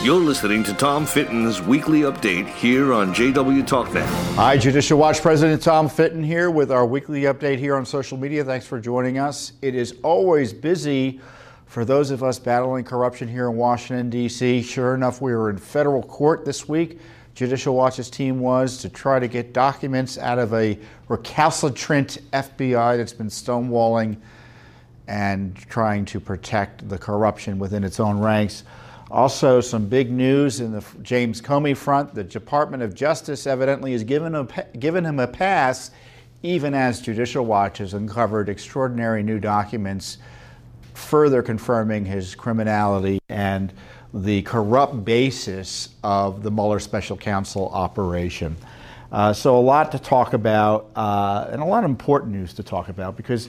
You're listening to Tom Fitton's weekly update here on JW TalkNet. Hi, Judicial Watch President Tom Fitton here with our weekly update here on social media. Thanks for joining us. It is always busy for those of us battling corruption here in Washington, D.C. Sure enough, we were in federal court this week. Judicial Watch's team was to try to get documents out of a recalcitrant FBI that's been stonewalling and trying to protect the corruption within its own ranks. Also, some big news in the James Comey front. The Department of Justice evidently has given, a, given him a pass, even as Judicial Watch has uncovered extraordinary new documents further confirming his criminality and the corrupt basis of the Mueller special counsel operation. Uh, so, a lot to talk about, uh, and a lot of important news to talk about because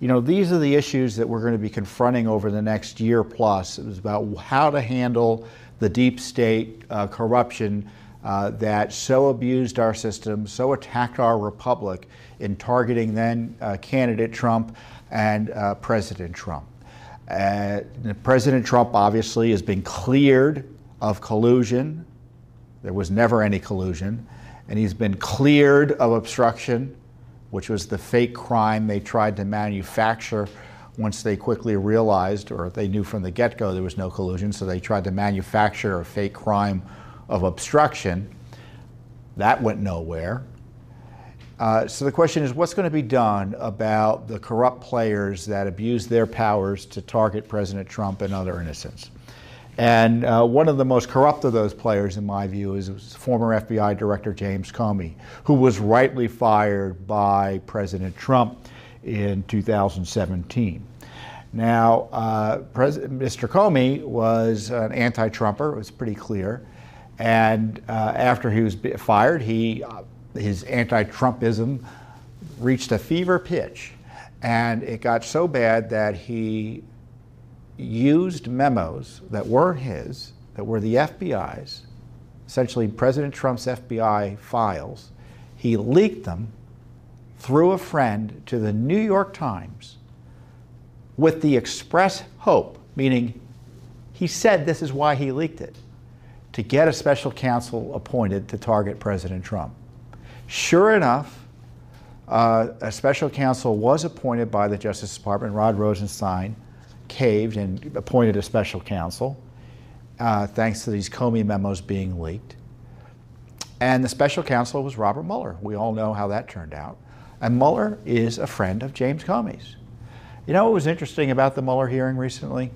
you know, these are the issues that we're going to be confronting over the next year plus. It was about how to handle the deep state uh, corruption uh, that so abused our system, so attacked our republic in targeting then uh, candidate Trump and uh, President Trump. Uh, President Trump obviously has been cleared of collusion. There was never any collusion. And he's been cleared of obstruction which was the fake crime they tried to manufacture once they quickly realized, or they knew from the get go there was no collusion, so they tried to manufacture a fake crime of obstruction. That went nowhere. Uh, so the question is what's going to be done about the corrupt players that abuse their powers to target President Trump and other innocents? And uh, one of the most corrupt of those players, in my view, is former FBI Director James Comey, who was rightly fired by President Trump in 2017. Now, uh, Mr. Comey was an anti Trumper, it was pretty clear. And uh, after he was fired, he, uh, his anti Trumpism reached a fever pitch. And it got so bad that he used memos that weren't his, that were the FBI's, essentially President Trump's FBI files. He leaked them through a friend to the New York Times with the express hope, meaning he said this is why he leaked it, to get a special counsel appointed to target President Trump. Sure enough, uh, a special counsel was appointed by the Justice Department, Rod Rosenstein, caved and appointed a special counsel, uh, thanks to these Comey memos being leaked. And the special counsel was Robert Mueller. We all know how that turned out. And Mueller is a friend of James Comey's. You know what was interesting about the Mueller hearing recently?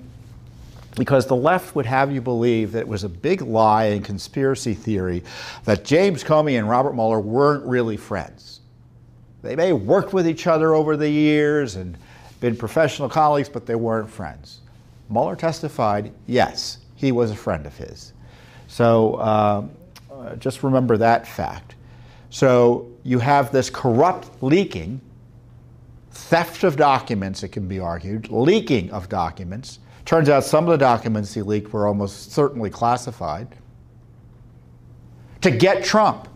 Because the left would have you believe that it was a big lie and conspiracy theory that James Comey and Robert Mueller weren't really friends. They may have worked with each other over the years and been professional colleagues, but they weren't friends. Mueller testified, yes, he was a friend of his. So uh, uh, just remember that fact. So you have this corrupt leaking, theft of documents, it can be argued, leaking of documents. Turns out some of the documents he leaked were almost certainly classified. To get Trump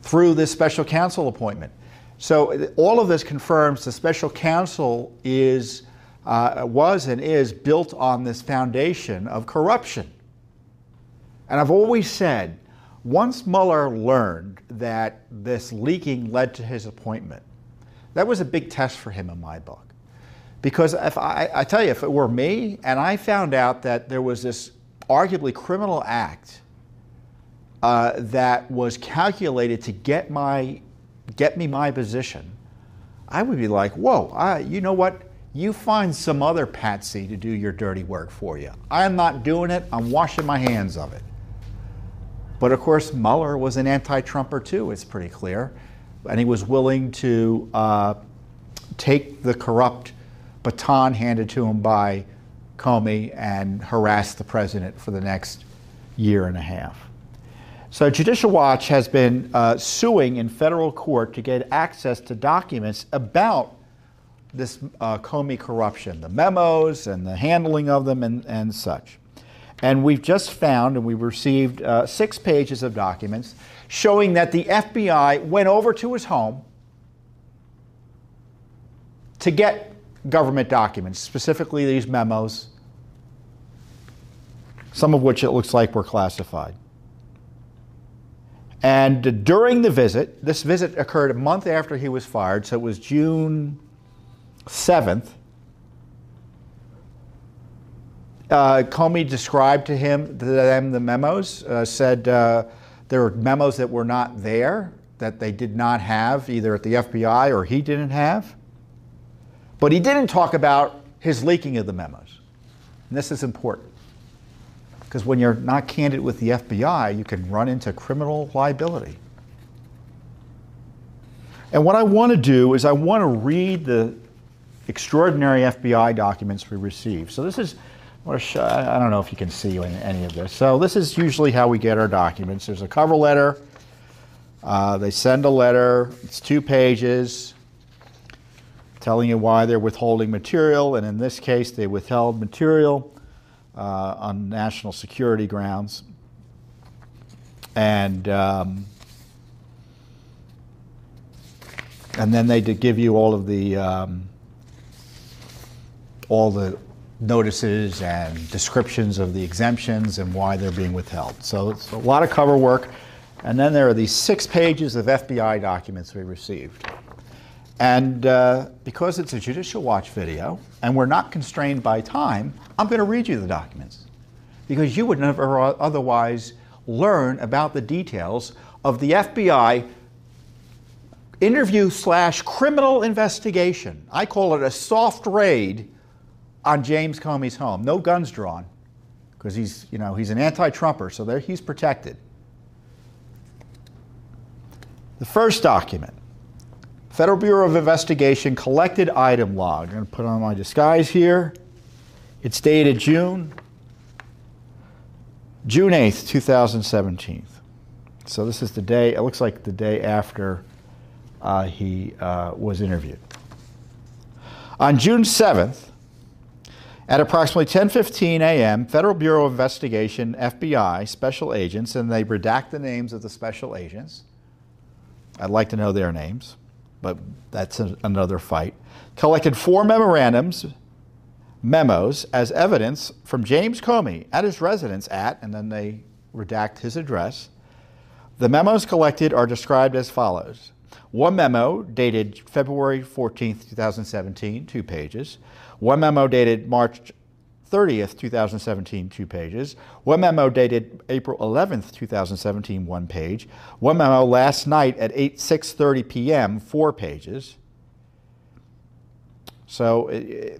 through this special counsel appointment. So all of this confirms the special counsel is, uh, was and is built on this foundation of corruption. And I've always said, once Mueller learned that this leaking led to his appointment, that was a big test for him in my book. Because if I, I tell you, if it were me and I found out that there was this arguably criminal act uh, that was calculated to get my get me my position, I would be like, whoa, I, you know what? You find some other patsy to do your dirty work for you. I'm not doing it, I'm washing my hands of it. But of course, Mueller was an anti Trumper too, it's pretty clear. And he was willing to uh, take the corrupt baton handed to him by Comey and harass the president for the next year and a half. So, Judicial Watch has been uh, suing in federal court to get access to documents about this uh, Comey corruption, the memos and the handling of them and, and such. And we've just found, and we've received uh, six pages of documents showing that the FBI went over to his home to get government documents, specifically these memos some of which it looks like were classified. And during the visit, this visit occurred a month after he was fired, so it was June 7th. Uh, Comey described to him them the memos, uh, said uh, there were memos that were not there, that they did not have either at the FBI or he didn't have. But he didn't talk about his leaking of the memos. And this is important. Because when you're not candid with the FBI, you can run into criminal liability. And what I want to do is I want to read the extraordinary FBI documents we receive. So this is, I don't know if you can see any of this. So this is usually how we get our documents. There's a cover letter. Uh, they send a letter. It's two pages telling you why they're withholding material. And in this case, they withheld material uh, on national security grounds. And um, and then they did give you all of the um, all the notices and descriptions of the exemptions and why they're being withheld. So it's a lot of cover work. And then there are these six pages of FBI documents we received. And uh, because it's a Judicial Watch video and we're not constrained by time, I'm going to read you the documents because you would never otherwise learn about the details of the FBI interview slash criminal investigation. I call it a soft raid on James Comey's home. No guns drawn because he's, you know, he's an anti-Trumper, so there he's protected. The first document Federal Bureau of Investigation collected item log. I'm going to put on my disguise here. It's dated June, June 8th, 2017. So this is the day, it looks like the day after uh, he uh, was interviewed. On June 7th, at approximately 10:15 a.m., Federal Bureau of Investigation, FBI, special agents, and they redact the names of the special agents. I'd like to know their names but that's a, another fight. Collected four memorandums, memos, as evidence from James Comey at his residence at, and then they redact his address. The memos collected are described as follows. One memo dated February 14, 2017, two pages. One memo dated March 30th, 2017, two pages. One memo dated April 11th, 2017, one page. One memo last night at 8, 6.30 p.m., four pages. So,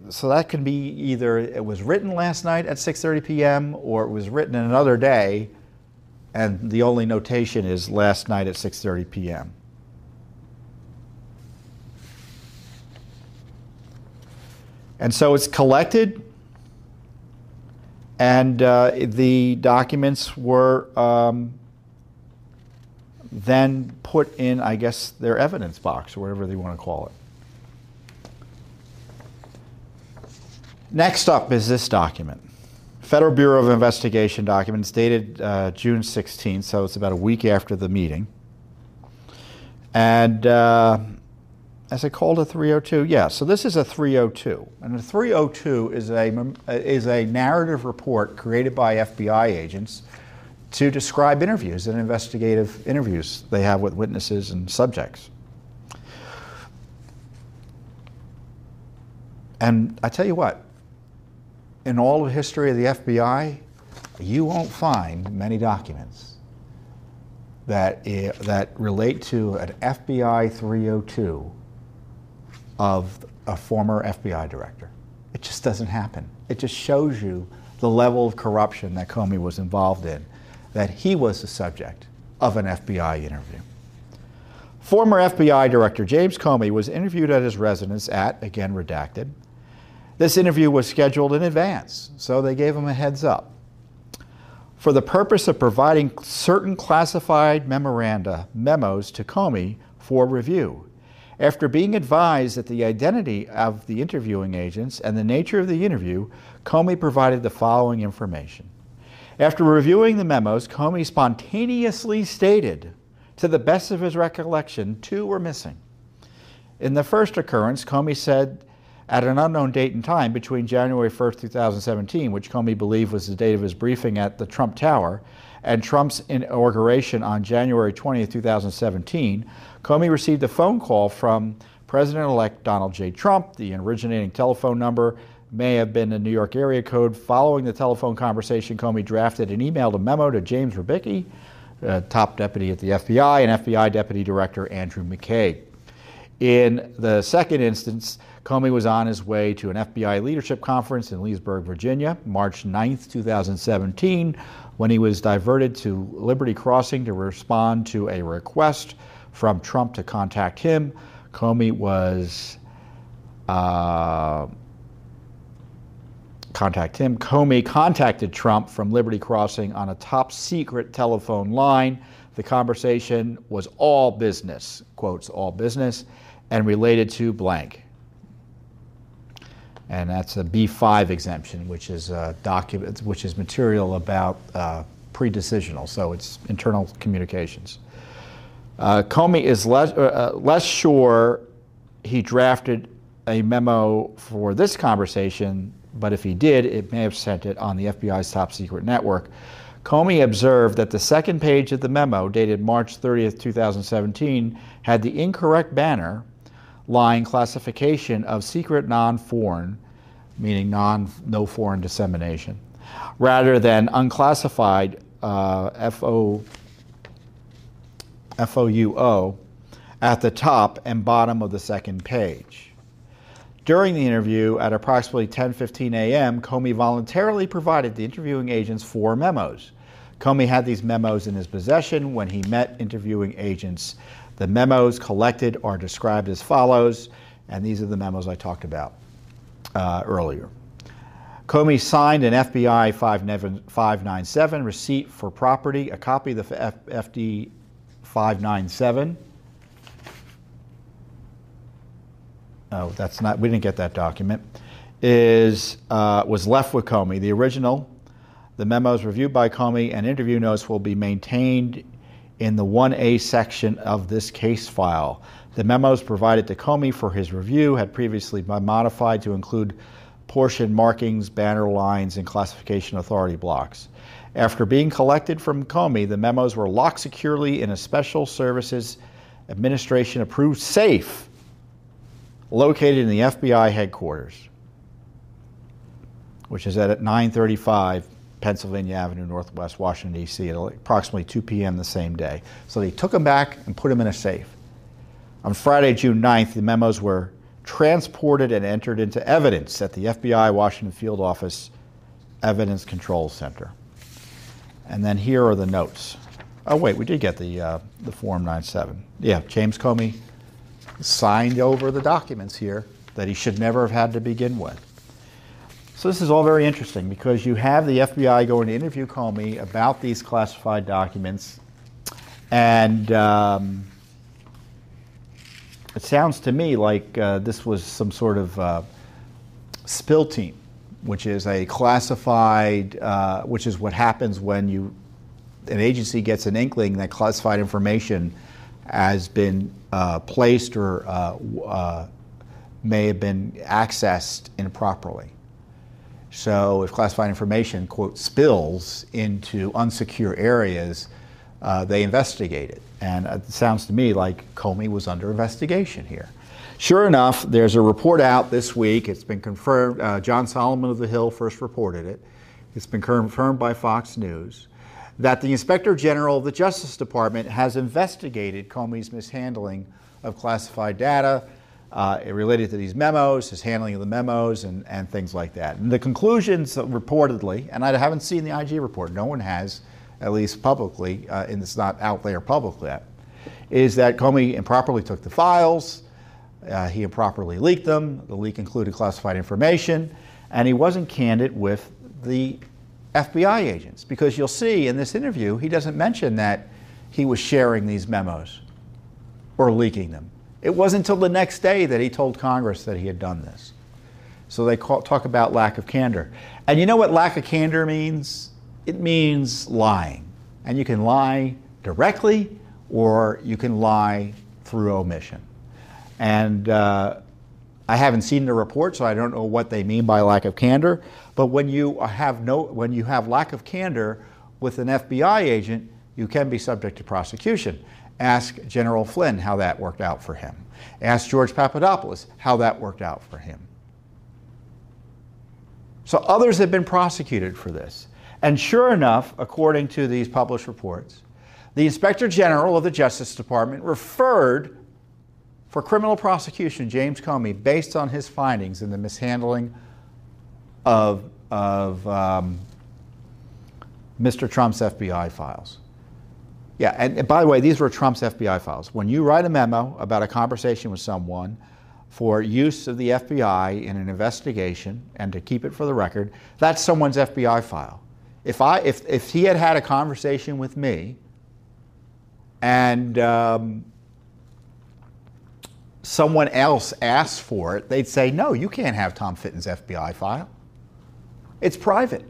so that can be either it was written last night at 6.30 p.m. or it was written another day and the only notation is last night at 6.30 p.m. And so it's collected and uh, the documents were um, then put in, I guess, their evidence box or whatever they want to call it. Next up is this document. Federal Bureau of Investigation documents dated uh, June 16th, so it's about a week after the meeting. And uh, as I called a 302? Yeah, so this is a 302. And a 302 is a, is a narrative report created by FBI agents to describe interviews and investigative interviews they have with witnesses and subjects. And I tell you what, in all the history of the FBI, you won't find many documents that, eh, that relate to an FBI 302 of a former FBI director. It just doesn't happen. It just shows you the level of corruption that Comey was involved in, that he was the subject of an FBI interview. Former FBI Director James Comey was interviewed at his residence at, again redacted. This interview was scheduled in advance, so they gave him a heads up. For the purpose of providing certain classified memoranda, memos to Comey for review. After being advised that the identity of the interviewing agents and the nature of the interview, Comey provided the following information. After reviewing the memos, Comey spontaneously stated, to the best of his recollection, two were missing. In the first occurrence, Comey said at an unknown date and time between January 1st, 2017, which Comey believed was the date of his briefing at the Trump Tower, and Trump's inauguration on January 20th, 2017, Comey received a phone call from President elect Donald J. Trump. The originating telephone number may have been a New York area code. Following the telephone conversation, Comey drafted and emailed a memo to James Rybicki, uh, top deputy at the FBI, and FBI Deputy Director Andrew McCabe. In the second instance, Comey was on his way to an FBI leadership conference in Leesburg, Virginia, March 9, 2017, when he was diverted to Liberty Crossing to respond to a request from Trump to contact him. Comey was uh, contact him. Comey contacted Trump from Liberty Crossing on a top secret telephone line. The conversation was all business, quotes, all business, and related to blank and that's a B5 exemption, which is document, which is material about uh, pre-decisional, so it's internal communications. Uh, Comey is less, uh, uh, less sure he drafted a memo for this conversation, but if he did, it may have sent it on the FBI's top secret network. Comey observed that the second page of the memo, dated March 30th, 2017, had the incorrect banner line classification of secret non-foreign, meaning non no foreign dissemination, rather than unclassified uh, FO, FOUO at the top and bottom of the second page. During the interview at approximately 10:15 a.m., Comey voluntarily provided the interviewing agents four memos. Comey had these memos in his possession when he met interviewing agents. The memos collected are described as follows, and these are the memos I talked about uh, earlier. Comey signed an FBI 597 receipt for property, a copy of the FD 597. Oh, that's not, we didn't get that document. Is, uh, was left with Comey. The original, the memos reviewed by Comey and interview notes will be maintained in the 1A section of this case file. The memos provided to Comey for his review had previously been modified to include portion markings, banner lines, and classification authority blocks. After being collected from Comey, the memos were locked securely in a Special Services Administration approved safe located in the FBI headquarters, which is at 935 Pennsylvania Avenue, Northwest Washington, D.C., at approximately 2 p.m. the same day. So they took him back and put him in a safe. On Friday, June 9th, the memos were transported and entered into evidence at the FBI Washington Field Office Evidence Control Center. And then here are the notes. Oh, wait, we did get the, uh, the Form 97. Yeah, James Comey signed over the documents here that he should never have had to begin with. So this is all very interesting because you have the FBI going to interview Comey about these classified documents, and um, it sounds to me like uh, this was some sort of uh, spill team, which is a classified, uh, which is what happens when you an agency gets an inkling that classified information has been uh, placed or uh, uh, may have been accessed improperly. So if classified information, quote, spills into unsecure areas, uh, they investigate it. And it sounds to me like Comey was under investigation here. Sure enough, there's a report out this week. It's been confirmed. Uh, John Solomon of the Hill first reported it. It's been confirmed by Fox News that the Inspector General of the Justice Department has investigated Comey's mishandling of classified data uh, related to these memos, his handling of the memos, and, and things like that. And the conclusions reportedly, and I haven't seen the IG report, no one has, at least publicly, uh, and it's not out there publicly yet, is that Comey improperly took the files, uh, he improperly leaked them, the leak included classified information, and he wasn't candid with the FBI agents. Because you'll see in this interview, he doesn't mention that he was sharing these memos or leaking them. It wasn't until the next day that he told Congress that he had done this. So they call, talk about lack of candor. And you know what lack of candor means? It means lying. And you can lie directly or you can lie through omission. And uh, I haven't seen the report, so I don't know what they mean by lack of candor. But when you have no, when you have lack of candor with an FBI agent, you can be subject to prosecution. Ask General Flynn how that worked out for him. Ask George Papadopoulos how that worked out for him. So others have been prosecuted for this. And sure enough, according to these published reports, the Inspector General of the Justice Department referred for criminal prosecution James Comey based on his findings in the mishandling of, of um, Mr. Trump's FBI files. Yeah, and, by the way, these were Trump's FBI files. When you write a memo about a conversation with someone for use of the FBI in an investigation and to keep it for the record, that's someone's FBI file. If, I, if, if he had had a conversation with me and um, someone else asked for it, they'd say, no, you can't have Tom Fitton's FBI file. It's private.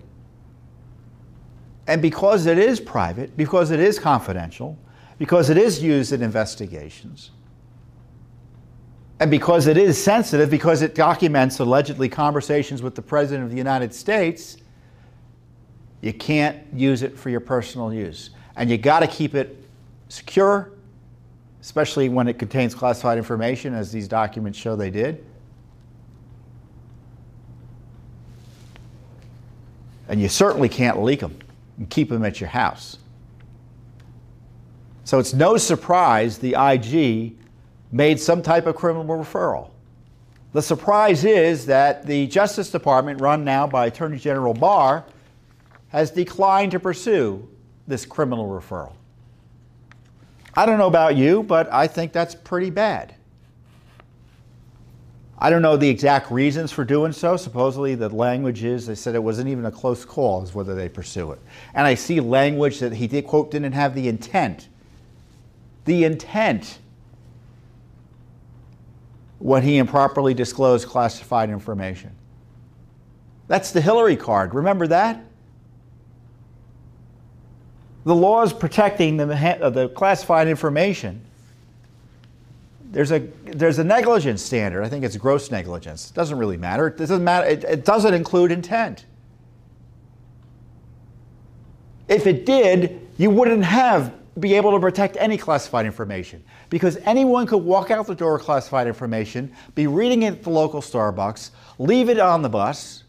And because it is private, because it is confidential, because it is used in investigations, and because it is sensitive, because it documents allegedly conversations with the President of the United States, you can't use it for your personal use. And you got to keep it secure, especially when it contains classified information, as these documents show they did. And you certainly can't leak them and keep them at your house. So it's no surprise the IG made some type of criminal referral. The surprise is that the Justice Department, run now by Attorney General Barr, has declined to pursue this criminal referral. I don't know about you, but I think that's pretty bad. I don't know the exact reasons for doing so. Supposedly, the language is they said it wasn't even a close call as whether they pursue it. And I see language that he did, quote, didn't have the intent. The intent when he improperly disclosed classified information. That's the Hillary card. Remember that? The laws protecting the, the classified information there's a there's a negligence standard. I think it's gross negligence. It doesn't really matter. It doesn't matter. It, it doesn't include intent. If it did, you wouldn't have be able to protect any classified information because anyone could walk out the door classified information, be reading it at the local Starbucks, leave it on the bus,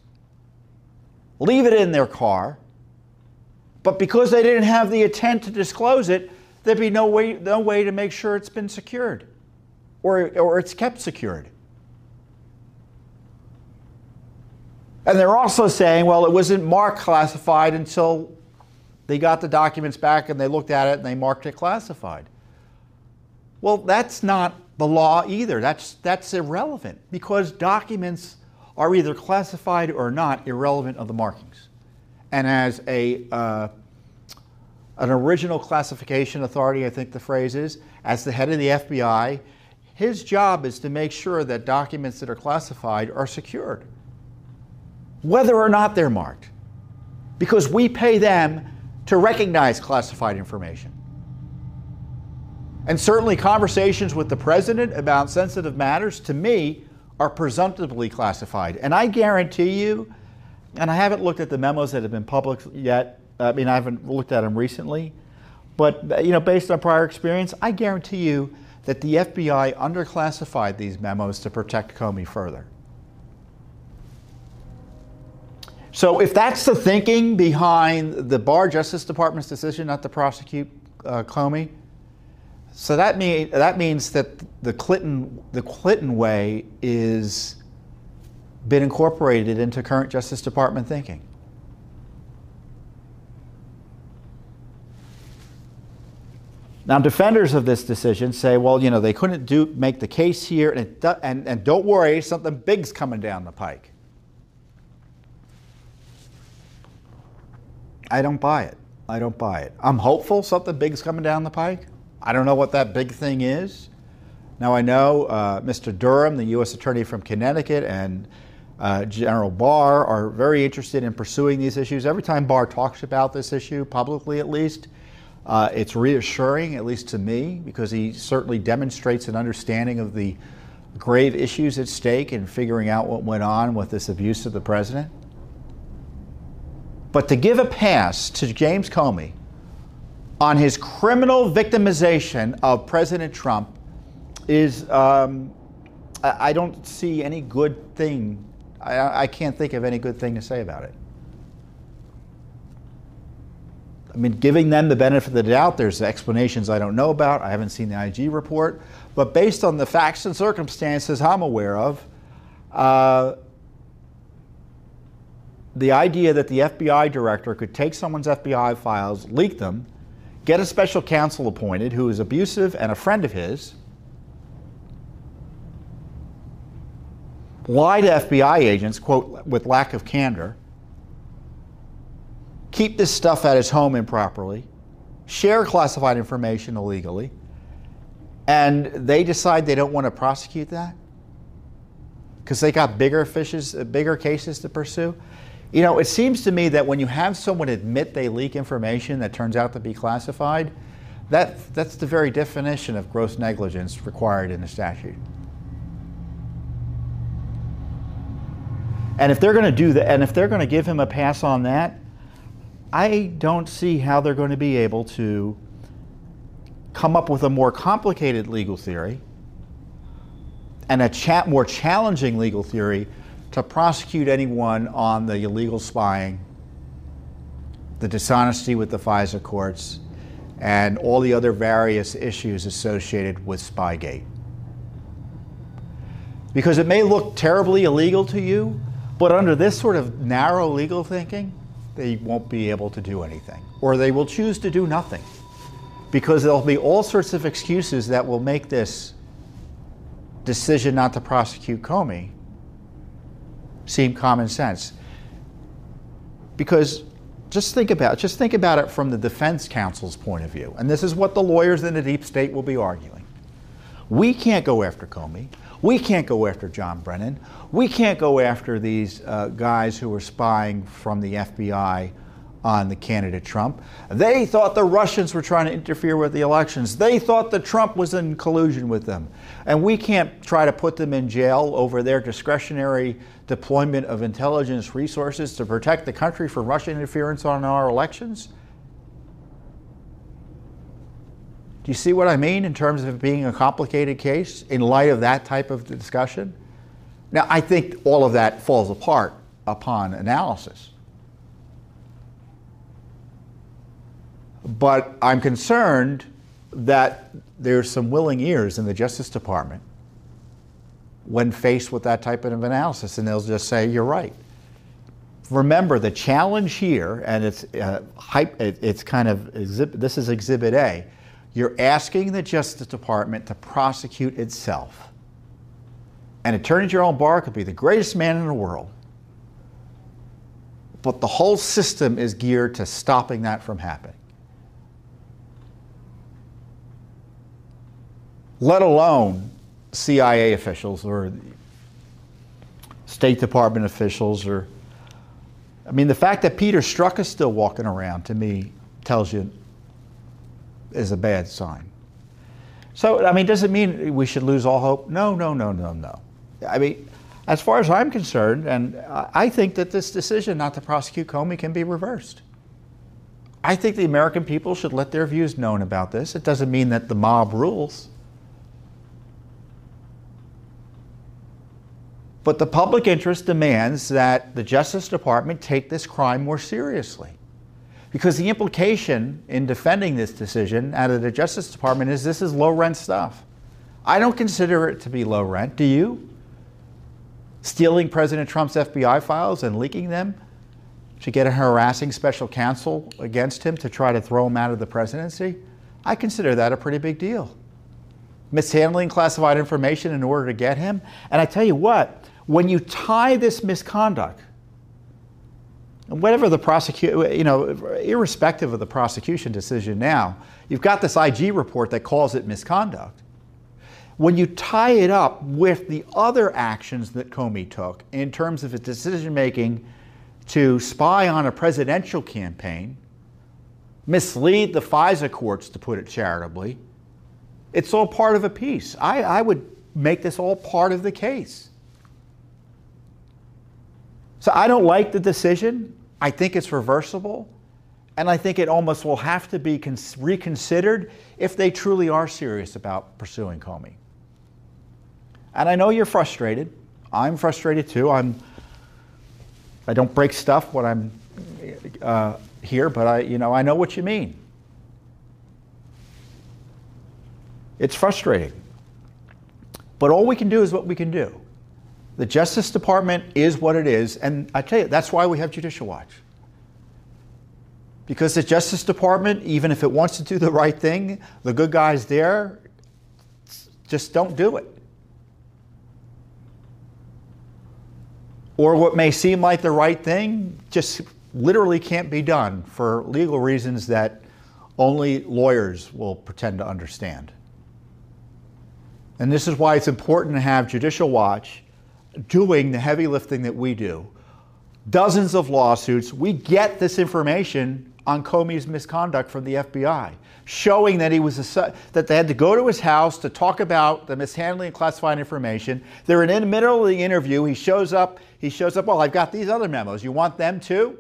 leave it in their car, but because they didn't have the intent to disclose it, there'd be no way, no way to make sure it's been secured or, or it's kept secured. And they're also saying, well, it wasn't marked classified until they got the documents back and they looked at it and they marked it classified. Well, that's not the law either. That's, that's irrelevant because documents are either classified or not, irrelevant of the markings. And as a, uh, an original classification authority, I think the phrase is, as the head of the FBI, his job is to make sure that documents that are classified are secured, whether or not they're marked, because we pay them to recognize classified information. And certainly, conversations with the president about sensitive matters, to me, are presumptively classified. And I guarantee you, and I haven't looked at the memos that have been public yet. I mean, I haven't looked at them recently, but you know, based on prior experience, I guarantee you that the FBI underclassified these memos to protect Comey further. So, if that's the thinking behind the Barr Justice Department's decision not to prosecute uh, Comey, so that, mean, that means that the Clinton, the Clinton way is been incorporated into current Justice Department thinking. Now, defenders of this decision say, well, you know, they couldn't do, make the case here, and, it, and, and don't worry, something big's coming down the pike. I don't buy it. I don't buy it. I'm hopeful something big's coming down the pike. I don't know what that big thing is. Now, I know uh, Mr. Durham, the U.S. Attorney from Connecticut, and uh, General Barr are very interested in pursuing these issues. Every time Barr talks about this issue, publicly at least, uh, it's reassuring, at least to me, because he certainly demonstrates an understanding of the grave issues at stake in figuring out what went on with this abuse of the president. But to give a pass to James Comey on his criminal victimization of President Trump is, um, I, I, don't see any good thing. I, I can't think of any good thing to say about it. I mean, giving them the benefit of the doubt, there's explanations I don't know about. I haven't seen the IG report. But based on the facts and circumstances I'm aware of, uh, the idea that the FBI director could take someone's FBI files, leak them, get a special counsel appointed who is abusive and a friend of his, lie to FBI agents, quote, with lack of candor, keep this stuff at his home improperly, share classified information illegally, and they decide they don't want to prosecute that because they got bigger fishes, uh, bigger cases to pursue. You know, it seems to me that when you have someone admit they leak information that turns out to be classified, that, that's the very definition of gross negligence required in the statute. And if they're going to do that, and if they're going to give him a pass on that, I don't see how they're going to be able to come up with a more complicated legal theory and a cha- more challenging legal theory to prosecute anyone on the illegal spying, the dishonesty with the FISA courts, and all the other various issues associated with Spygate. Because it may look terribly illegal to you, but under this sort of narrow legal thinking, they won't be able to do anything. Or they will choose to do nothing. Because there'll be all sorts of excuses that will make this decision not to prosecute Comey seem common sense. Because just think about just think about it from the defense counsel's point of view. And this is what the lawyers in the deep state will be arguing. We can't go after Comey. We can't go after John Brennan. We can't go after these uh, guys who were spying from the FBI on the candidate Trump. They thought the Russians were trying to interfere with the elections. They thought that Trump was in collusion with them. And we can't try to put them in jail over their discretionary deployment of intelligence resources to protect the country from Russian interference on our elections? Do you see what I mean in terms of it being a complicated case in light of that type of discussion? Now, I think all of that falls apart upon analysis. But I'm concerned that there's some willing ears in the Justice Department when faced with that type of analysis, and they'll just say, You're right. Remember, the challenge here, and it's, uh, hype, it's kind of, this is Exhibit A. You're asking the Justice Department to prosecute itself. And Attorney General Barr could be the greatest man in the world. But the whole system is geared to stopping that from happening. Let alone CIA officials or State Department officials or I mean the fact that Peter Strzok is still walking around to me tells you is a bad sign. So I mean does it mean we should lose all hope? No, no, no, no, no. I mean as far as I'm concerned, and I think that this decision not to prosecute Comey can be reversed. I think the American people should let their views known about this. It doesn't mean that the mob rules. But the public interest demands that the Justice Department take this crime more seriously. Because the implication in defending this decision out of the Justice Department is this is low rent stuff. I don't consider it to be low rent. Do you? Stealing President Trump's FBI files and leaking them to get a harassing special counsel against him to try to throw him out of the presidency? I consider that a pretty big deal. Mishandling classified information in order to get him. And I tell you what, when you tie this misconduct, whatever the prosecution, you know, irrespective of the prosecution decision now, you've got this IG report that calls it misconduct. When you tie it up with the other actions that Comey took in terms of his decision making to spy on a presidential campaign, mislead the FISA courts, to put it charitably, it's all part of a piece. I, I would make this all part of the case. So I don't like the decision. I think it's reversible. And I think it almost will have to be reconsidered if they truly are serious about pursuing Comey. And I know you're frustrated. I'm frustrated too. I'm. I don't break stuff when I'm uh, here, but I, you know, I know what you mean. It's frustrating. But all we can do is what we can do. The Justice Department is what it is, and I tell you, that's why we have Judicial Watch. Because the Justice Department, even if it wants to do the right thing, the good guys there just don't do it. Or what may seem like the right thing just literally can't be done for legal reasons that only lawyers will pretend to understand. And this is why it's important to have Judicial Watch doing the heavy lifting that we do. Dozens of lawsuits. We get this information on Comey's misconduct from the FBI, showing that he was a, that they had to go to his house to talk about the mishandling of classified information. They're in the middle of the interview. He shows up. He shows up. Well, I've got these other memos. You want them too?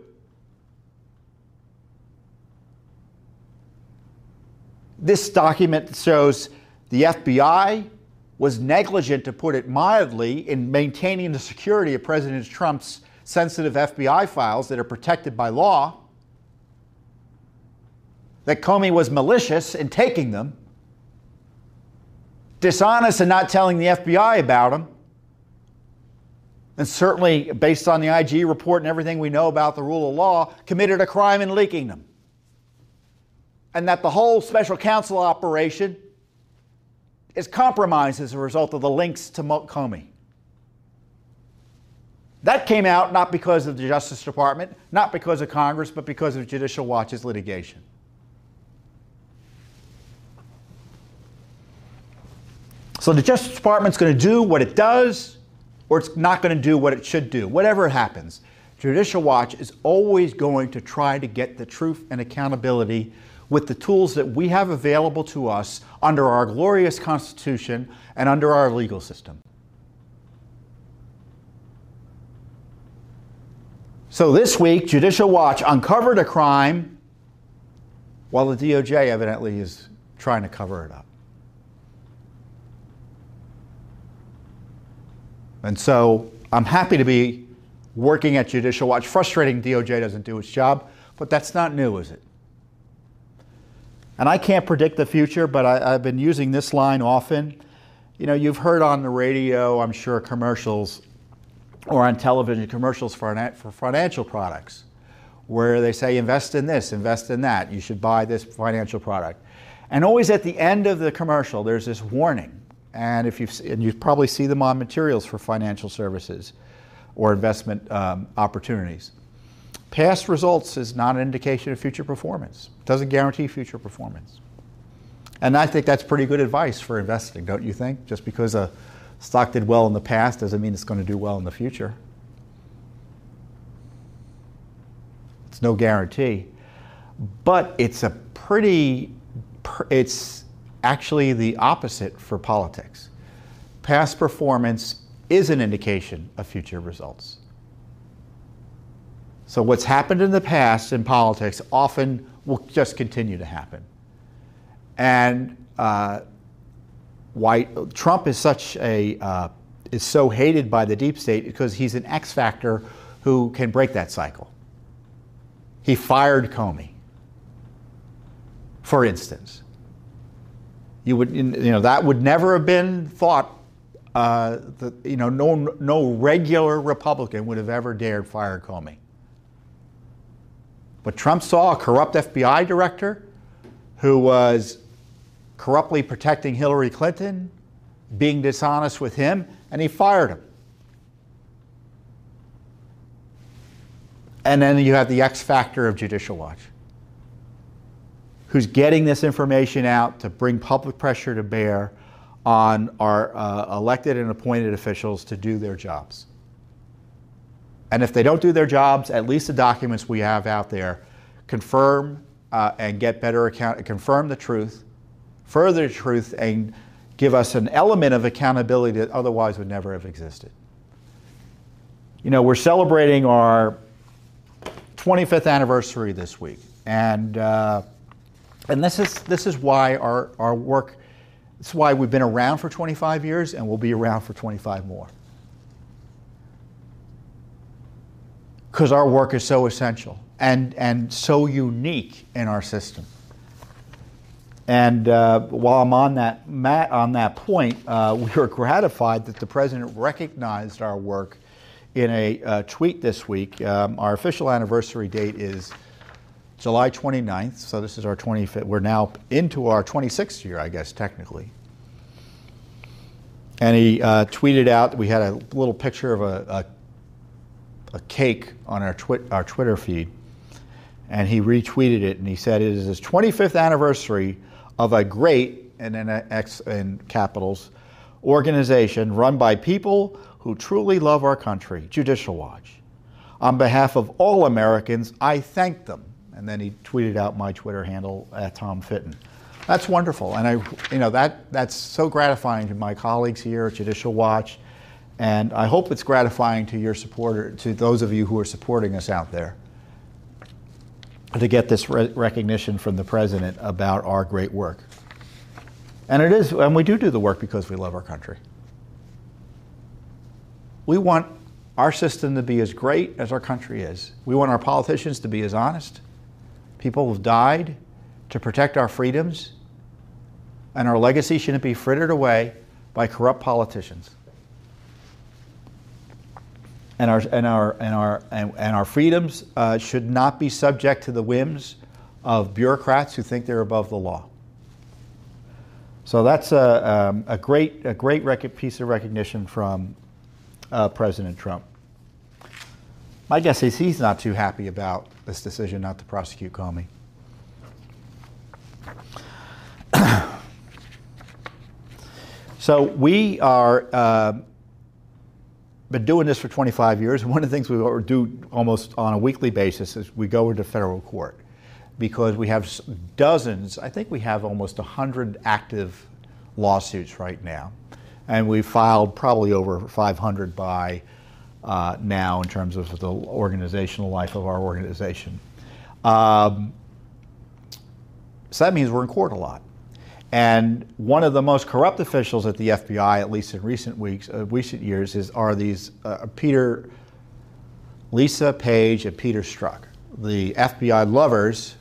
This document shows the FBI was negligent, to put it mildly, in maintaining the security of President Trump's sensitive FBI files that are protected by law that Comey was malicious in taking them, dishonest in not telling the FBI about them, and certainly, based on the IG report and everything we know about the rule of law, committed a crime in leaking them. And that the whole special counsel operation is compromised as a result of the links to Comey. That came out not because of the Justice Department, not because of Congress, but because of Judicial Watch's litigation. So the Justice Department's going to do what it does, or it's not going to do what it should do, whatever happens. Judicial Watch is always going to try to get the truth and accountability with the tools that we have available to us under our glorious Constitution and under our legal system. So this week, Judicial Watch uncovered a crime while the DOJ evidently is trying to cover it up. And so I'm happy to be working at Judicial Watch. Frustrating DOJ doesn't do its job, but that's not new, is it? And I can't predict the future, but I, have been using this line often. You know, you've heard on the radio, I'm sure, commercials or on television commercials for, for financial products where they say, invest in this, invest in that, you should buy this financial product. And always at the end of the commercial, there's this warning and if you and you probably see them on materials for financial services or investment um, opportunities. Past results is not an indication of future performance. Doesn't guarantee future performance. And I think that's pretty good advice for investing, don't you think? Just because a stock did well in the past doesn't mean it's going to do well in the future. It's no guarantee. But it's a pretty, it's actually the opposite for politics. Past performance is an indication of future results. So, what's happened in the past in politics often will just continue to happen. And uh, why Trump is such a uh, is so hated by the deep state because he's an X factor who can break that cycle. He fired Comey, for instance. You would, you know, that would never have been thought. Uh, that, you know, no, no regular Republican would have ever dared fire Comey. But Trump saw a corrupt FBI director who was corruptly protecting Hillary Clinton, being dishonest with him, and he fired him. And then you have the X factor of Judicial Watch who's getting this information out to bring public pressure to bear on our uh, elected and appointed officials to do their jobs. And if they don't do their jobs, at least the documents we have out there confirm uh, and get better account, confirm the truth, further the truth, and give us an element of accountability that otherwise would never have existed. You know, we're celebrating our 25th anniversary this week, and uh, and this is this is why our our work. It's why we've been around for 25 years, and we'll be around for 25 more. Because our work is so essential and and so unique in our system. And uh, while I'm on that mat, on that point, uh, we were gratified that the president recognized our work in a uh, tweet this week. Um, our official anniversary date is July 29th, so this is our 25th. We're now into our 26th year, I guess, technically. And he uh, tweeted out we had a little picture of a, a, a cake on our, twi- our Twitter feed. And he retweeted it and he said, It is his 25th anniversary of a great, and in X in capitals, organization run by people who truly love our country, Judicial Watch. On behalf of all Americans, I thank them. And then he tweeted out my Twitter handle at Tom Fitton. That's wonderful, and I, you know, that that's so gratifying to my colleagues here at Judicial Watch, and I hope it's gratifying to your supporter, to those of you who are supporting us out there to get this re- recognition from the president about our great work. And it is, and we do do the work because we love our country. We want our system to be as great as our country is. We want our politicians to be as honest. People have died to protect our freedoms, and our legacy shouldn't be frittered away by corrupt politicians and our and our and our and, and our freedoms uh, should not be subject to the whims of bureaucrats who think they're above the law. So that's a, um, a great a great rec- piece of recognition from uh, President Trump. My guess is he's not too happy about this decision not to prosecute Comey. so we are. Uh, been doing this for 25 years, and one of the things we do almost on a weekly basis is we go into federal court because we have dozens, I think we have almost 100 active lawsuits right now. And we've filed probably over 500 by uh, now in terms of the organizational life of our organization. Um, so that means we're in court a lot. And one of the most corrupt officials at the FBI, at least in recent weeks, uh, recent years, is are these uh, Peter, Lisa Page, and Peter Strzok, the FBI lovers,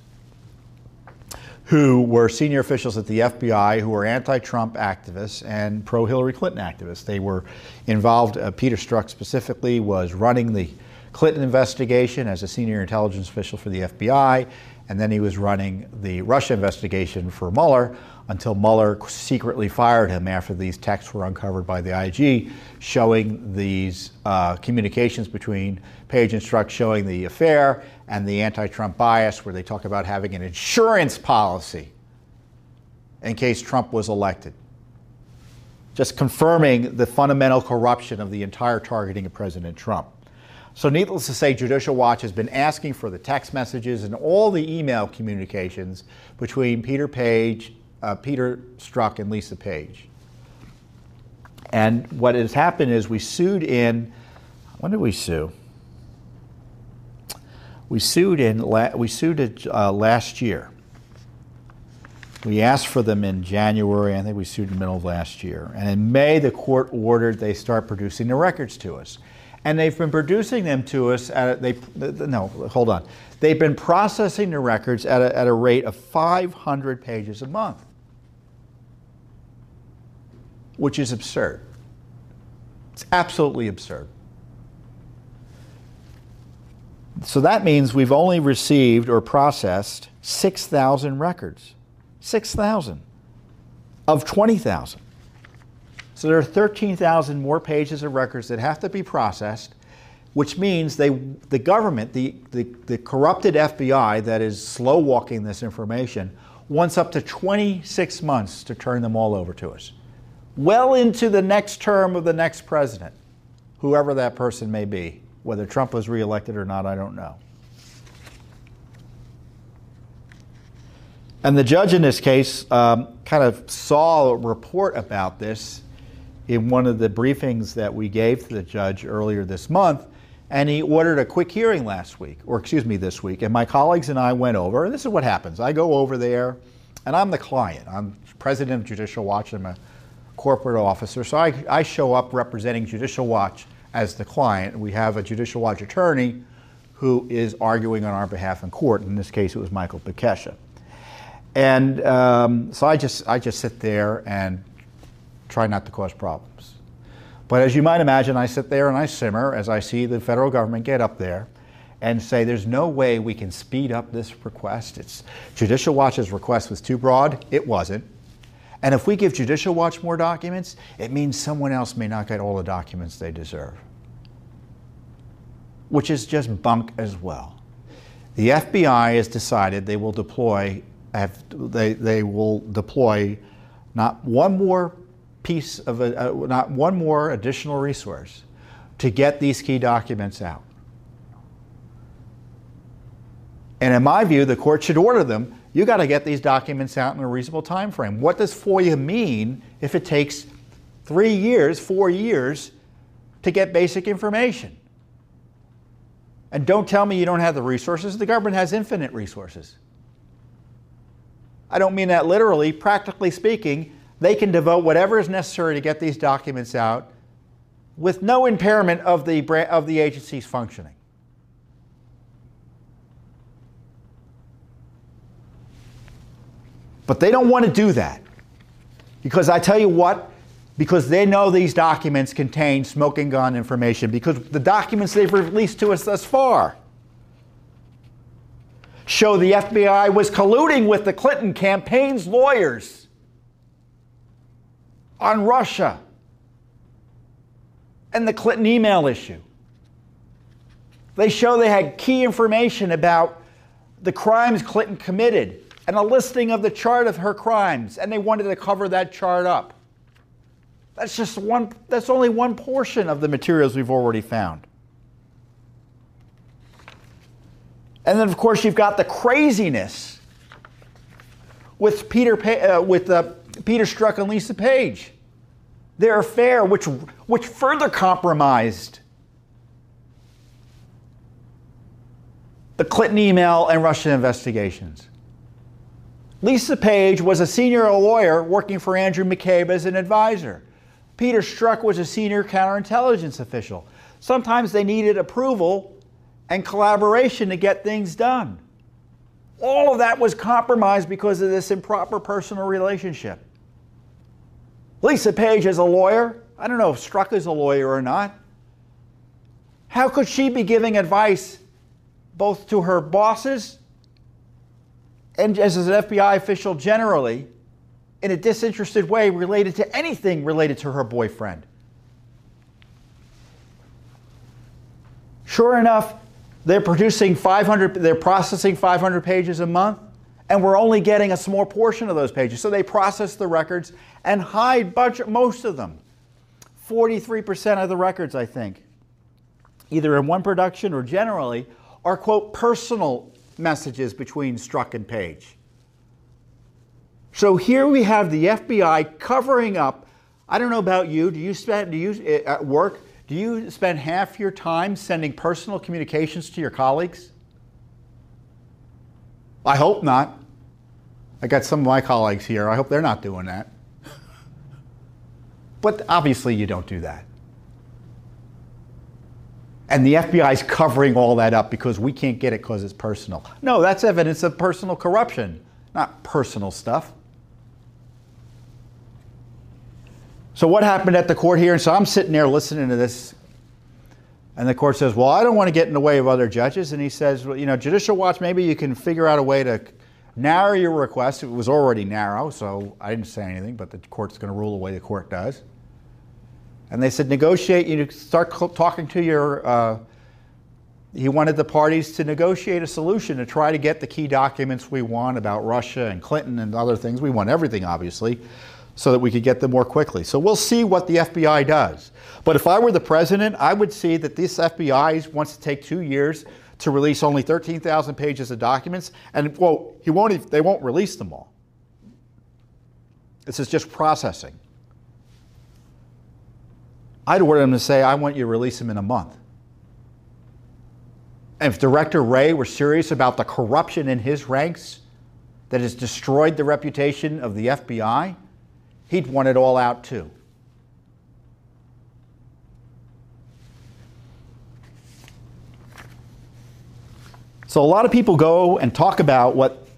who were senior officials at the FBI who were anti-Trump activists and pro-Hillary Clinton activists. They were involved. Uh, Peter Strzok specifically was running the Clinton investigation as a senior intelligence official for the FBI, and then he was running the Russia investigation for Mueller until Mueller secretly fired him after these texts were uncovered by the IG, showing these uh, communications between Page and Strzok showing the affair and the anti Trump bias, where they talk about having an insurance policy in case Trump was elected. Just confirming the fundamental corruption of the entire targeting of President Trump. So, needless to say, Judicial Watch has been asking for the text messages and all the email communications between Peter Page uh, Peter Strzok and Lisa Page. And what has happened is we sued in, when did we sue? We sued in, we sued it uh, last year. We asked for them in January. I think we sued in the middle of last year. And in May, the court ordered they start producing the records to us. And they've been producing them to us at a, they no hold on they've been processing the records at a, at a rate of 500 pages a month which is absurd. It's absolutely absurd. So that means we've only received or processed 6,000 records. 6,000 of 20,000. So there are 13,000 more pages of records that have to be processed, which means they, the government, the, the, the corrupted FBI that is slow walking this information, wants up to 26 months to turn them all over to us well into the next term of the next president, whoever that person may be. Whether Trump was reelected or not, I don't know. And the judge in this case um, kind of saw a report about this in one of the briefings that we gave to the judge earlier this month, and he ordered a quick hearing last week, or excuse me, this week. And my colleagues and I went over, and this is what happens. I go over there, and I'm the client. I'm president of Judicial Watch. I'm a corporate officer, so I, I show up representing Judicial Watch as the client. We have a Judicial Watch attorney who is arguing on our behalf in court. In this case, it was Michael Bekesha. And um, so I just, I just sit there and try not to cause problems. But as you might imagine, I sit there and I simmer as I see the federal government get up there and say there's no way we can speed up this request. It's Judicial Watch's request was too broad. It wasn't. And if we give Judicial Watch more documents, it means someone else may not get all the documents they deserve, which is just bunk as well. The FBI has decided they will deploy have, they, they will deploy not one more piece of a, uh, not one more additional resource to get these key documents out. And in my view, the court should order them. You got to get these documents out in a reasonable time frame. What does FOIA mean if it takes three years, four years to get basic information? And don't tell me you don't have the resources. The government has infinite resources. I don't mean that literally. Practically speaking, they can devote whatever is necessary to get these documents out with no impairment of the, of the agency's functioning. But they don't want to do that. Because I tell you what, because they know these documents contain smoking gun information, because the documents they've released to us thus far show the FBI was colluding with the Clinton campaign's lawyers on Russia and the Clinton email issue. They show they had key information about the crimes Clinton committed and a listing of the chart of her crimes, and they wanted to cover that chart up. That's just one, that's only one portion of the materials we've already found. And then, of course, you've got the craziness with Peter, uh, with uh, Peter Strzok and Lisa Page, their affair, which, which further compromised the Clinton email and Russian investigations. Lisa Page was a senior lawyer working for Andrew McCabe as an advisor. Peter Strzok was a senior counterintelligence official. Sometimes they needed approval and collaboration to get things done. All of that was compromised because of this improper personal relationship. Lisa Page is a lawyer. I don't know if Strzok is a lawyer or not. How could she be giving advice both to her bosses and as an FBI official generally in a disinterested way related to anything related to her boyfriend? Sure enough, they're producing 500, they're processing 500 pages a month, and we're only getting a small portion of those pages. So they process the records and hide most of them. 43% of the records, I think, either in one production or generally, are, quote, personal messages between Strzok and Page. So here we have the FBI covering up. I don't know about you. Do you spend, do you, eh, at work, do you spend half your time sending personal communications to your colleagues? I hope not. I got some of my colleagues here. I hope they're not doing that. but obviously, you don't do that. And the FBI is covering all that up because we can't get it because it's personal. No, that's evidence of personal corruption, not personal stuff. So what happened at the court here? And so I'm sitting there listening to this, and the court says, "Well, I don't want to get in the way of other judges." And he says, "Well, you know, Judicial Watch, maybe you can figure out a way to narrow your request. It was already narrow, so I didn't say anything, but the court's going to rule the way the court does." And they said, "Negotiate. You start talking to your." Uh, he wanted the parties to negotiate a solution to try to get the key documents we want about Russia and Clinton and other things. We want everything, obviously so that we could get them more quickly. So we'll see what the FBI does. But if I were the president, I would see that this FBI wants to take two years to release only 13,000 pages of documents, and well, he won't. They won't release them all. This is just processing. I'd order them to say, I want you to release him in a month. And if Director Wray were serious about the corruption in his ranks that has destroyed the reputation of the FBI, he'd want it all out too. So a lot of people go and talk about what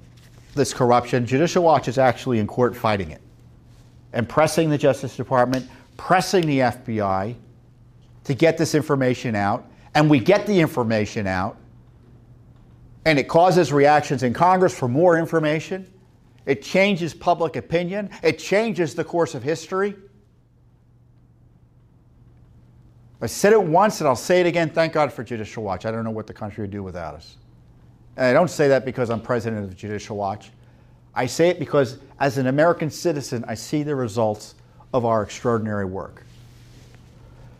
this corruption. Judicial Watch is actually in court fighting it and pressing the Justice Department, pressing the FBI to get this information out. And we get the information out, and it causes reactions in Congress for more information. It changes public opinion, it changes the course of history. I said it once and I'll say it again. Thank God for Judicial Watch. I don't know what the country would do without us. And I don't say that because I'm president of Judicial Watch. I say it because as an American citizen, I see the results of our extraordinary work.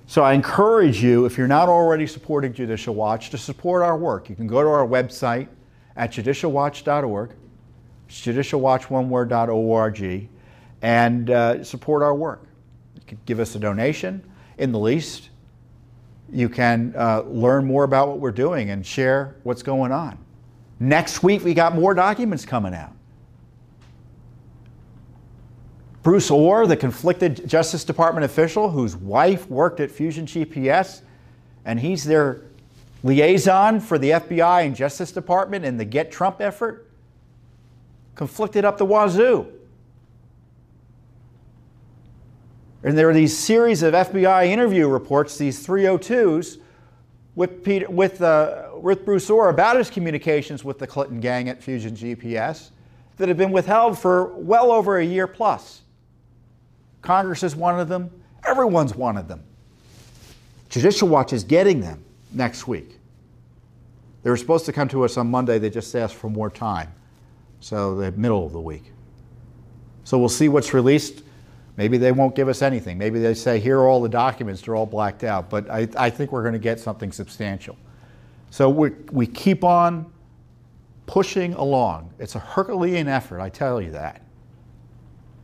So I encourage you, if you're not already supporting Judicial Watch, to support our work. You can go to our website at judicialwatch.org, judicialwatchoneword.org, and uh, support our work. You can give us a donation in the least. You can uh, learn more about what we're doing and share what's going on. Next week, we got more documents coming out. Bruce Ohr, the conflicted Justice Department official whose wife worked at Fusion GPS, and he's their liaison for the FBI and Justice Department in the Get Trump effort, conflicted up the wazoo. And there are these series of FBI interview reports, these 302s, with, Peter, with, uh, with Bruce Ohr about his communications with the Clinton gang at Fusion GPS that have been withheld for well over a year plus. Congress has wanted them, everyone's wanted them. Judicial Watch is getting them next week. They were supposed to come to us on Monday, they just asked for more time. So, the middle of the week. So, we'll see what's released Maybe they won't give us anything. Maybe they say, here are all the documents, they're all blacked out. But I, I think we're going to get something substantial. So we, we keep on pushing along. It's a Herculean effort, I tell you that.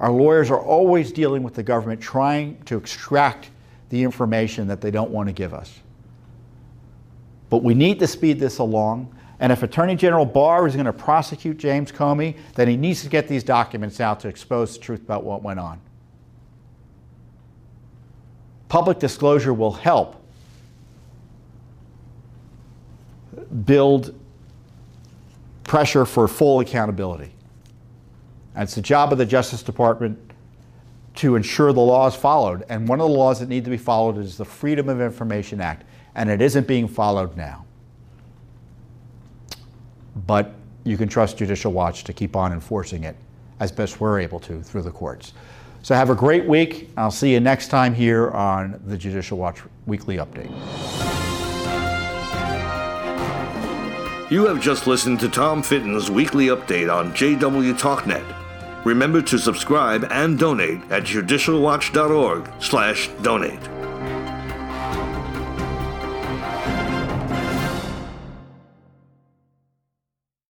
Our lawyers are always dealing with the government trying to extract the information that they don't want to give us. But we need to speed this along. And if Attorney General Barr is going to prosecute James Comey, then he needs to get these documents out to expose the truth about what went on public disclosure will help build pressure for full accountability. And it's the job of the Justice Department to ensure the law is followed. And one of the laws that need to be followed is the Freedom of Information Act, and it isn't being followed now. But you can trust Judicial Watch to keep on enforcing it as best we're able to through the courts. So have a great week. I'll see you next time here on the Judicial Watch Weekly Update. You have just listened to Tom Fitton's weekly update on JW TalkNet. Remember to subscribe and donate at judicialwatch.org/donate.